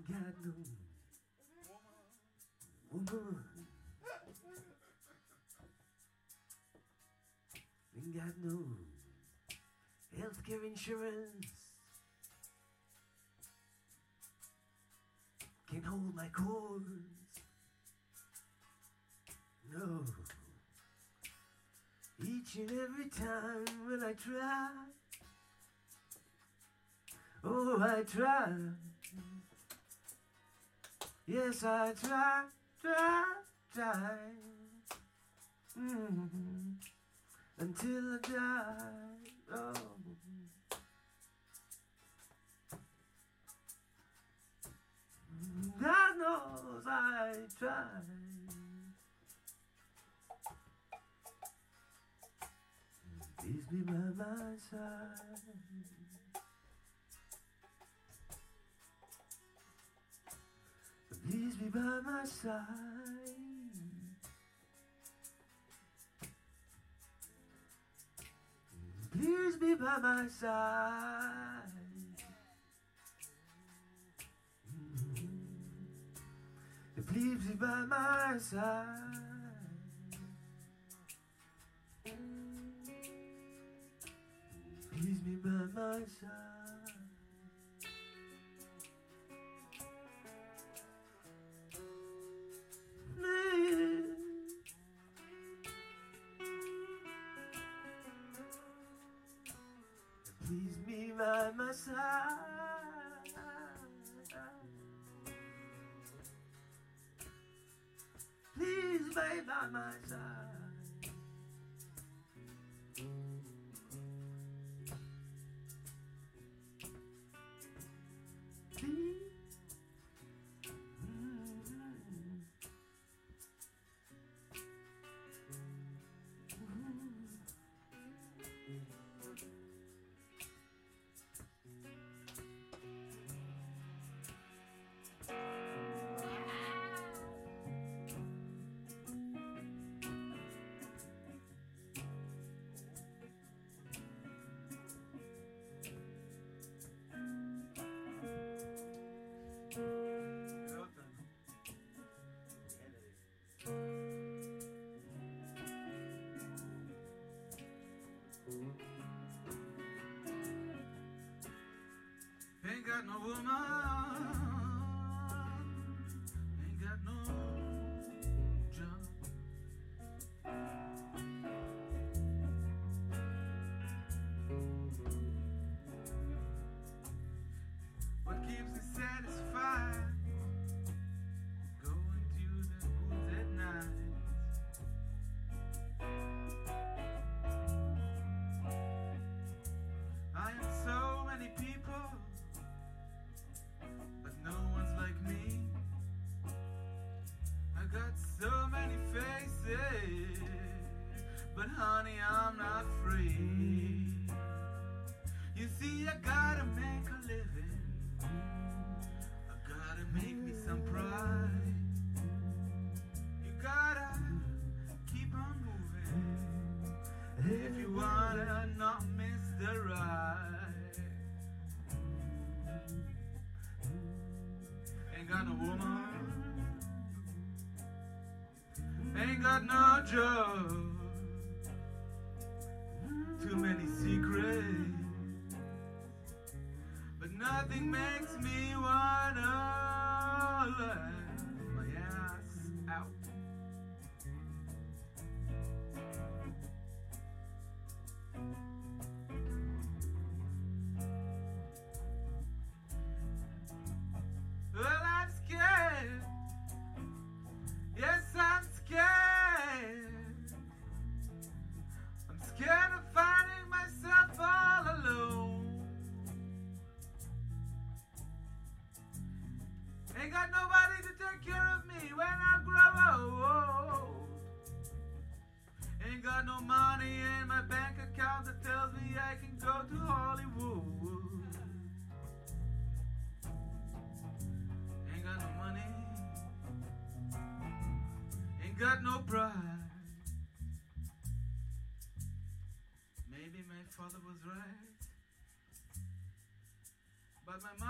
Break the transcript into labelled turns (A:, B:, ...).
A: Ain't got no woman. Ain't got no healthcare insurance. Can't hold my chords. No. Each and every time when I try. Oh, I try. Yes, I try, try, try. Mm-hmm. Until I die. Oh. God knows I try. Please be by my side. Please be by my side. Please be by my side. Please be by my side. Please be by my side. By my side.
B: Ain't got no woman, you wanna not miss the ride. Ain't got no woman, ain't got no job, too many secrets, but nothing makes me wanna laugh got no pride. Maybe my father was right. But my mama